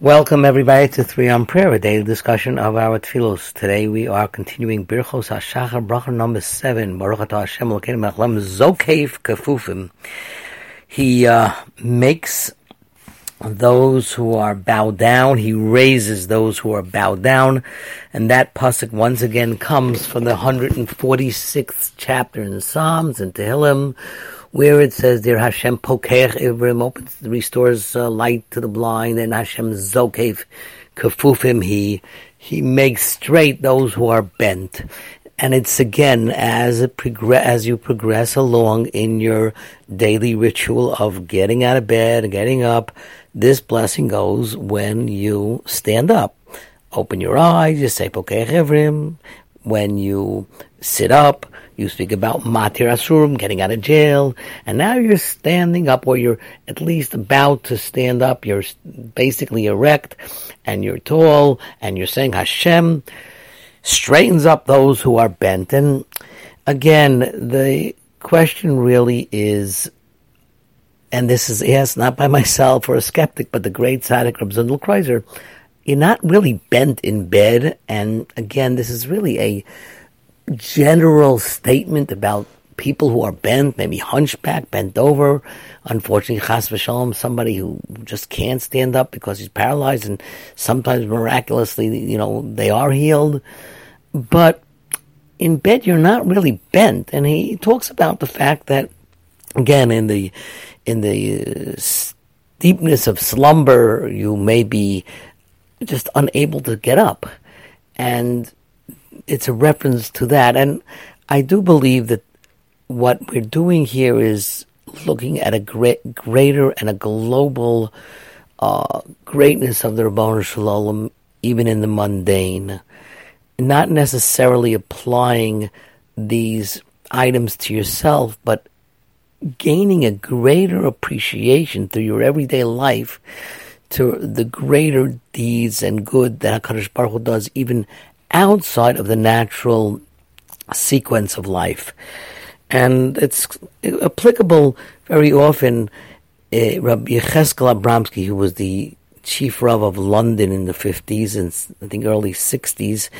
Welcome everybody to Three on Prayer, a daily discussion of our tefillos. Today we are continuing Birchos HaShachar, bracha number seven, Baruch Atah Hashem Elokeinu Melech Zokeif Kefufim. He uh, makes those who are bowed down, he raises those who are bowed down, and that pasuk once again comes from the 146th chapter in Psalms and Tehillim, where it says there Hashem pokech ivrim opens restores uh, light to the blind and Hashem zokev kafufim he he makes straight those who are bent. And it's again as it progress as you progress along in your daily ritual of getting out of bed and getting up this blessing goes when you stand up. Open your eyes you say pokech ivrim when you sit up you speak about matir asurim, getting out of jail, and now you're standing up, or you're at least about to stand up. You're basically erect, and you're tall, and you're saying Hashem straightens up those who are bent. And again, the question really is, and this is yes, not by myself or a skeptic, but the great tzaddik Reb Zundel Kroizer. You're not really bent in bed, and again, this is really a general statement about people who are bent, maybe hunchback, bent over. Unfortunately, chas v'shalom, somebody who just can't stand up because he's paralyzed, and sometimes miraculously, you know, they are healed. But in bed, you're not really bent, and he talks about the fact that, again, in the in the deepness of slumber, you may be just unable to get up, and it's a reference to that. And I do believe that what we're doing here is looking at a great, greater and a global uh, greatness of the Ribono Shel Olam, even in the mundane, not necessarily applying these items to yourself, but gaining a greater appreciation through your everyday life to the greater deeds and good that HaKadosh Baruch Hu does even outside of the natural sequence of life. And it's applicable very often. Uh, Rabbi Yecheskel Abramsky, who was the chief rav of London in the 50s and I think early 60s,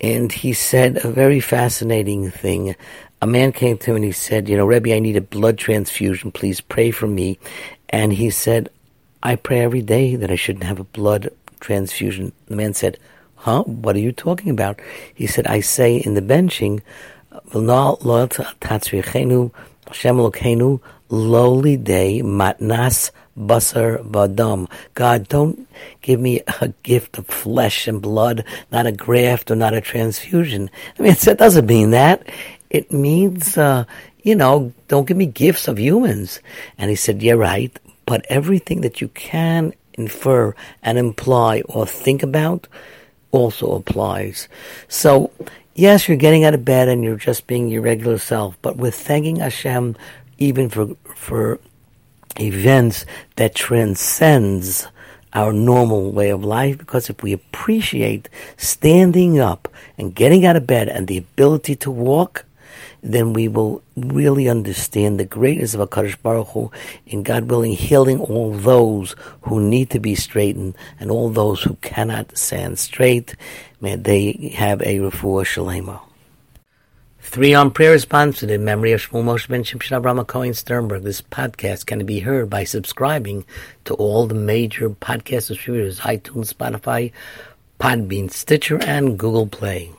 and he said a very fascinating thing. A man came to him and he said, You know, Rebbe, I need a blood transfusion. Please pray for me. And he said, I pray every day that I shouldn't have a blood transfusion. The man said, Huh? What are you talking about? He said, I say in the benching, lo lidei matnas basar vadam. God, don't give me a gift of flesh and blood, not a graft or not a transfusion. I mean, it doesn't mean that. It means, uh, you know, don't give me gifts of humans. And he said, you're right, but everything that you can infer and imply or think about, also applies. So, yes, you're getting out of bed and you're just being your regular self, but we're thanking Hashem even for for events that transcends our normal way of life because if we appreciate standing up and getting out of bed and the ability to walk, then we will really understand the greatness of HaKadosh Baruch Hu in God willing healing all those who need to be straightened and all those who cannot stand straight. May they have a refuah shalema. Three on prayer is sponsored in memory of Shmuel Moshe Ben Shimshon Avraham Cohen Sternberg. This podcast can be heard by subscribing to all the major podcast distributors, iTunes, Spotify, Podbean, Stitcher, and Google Play.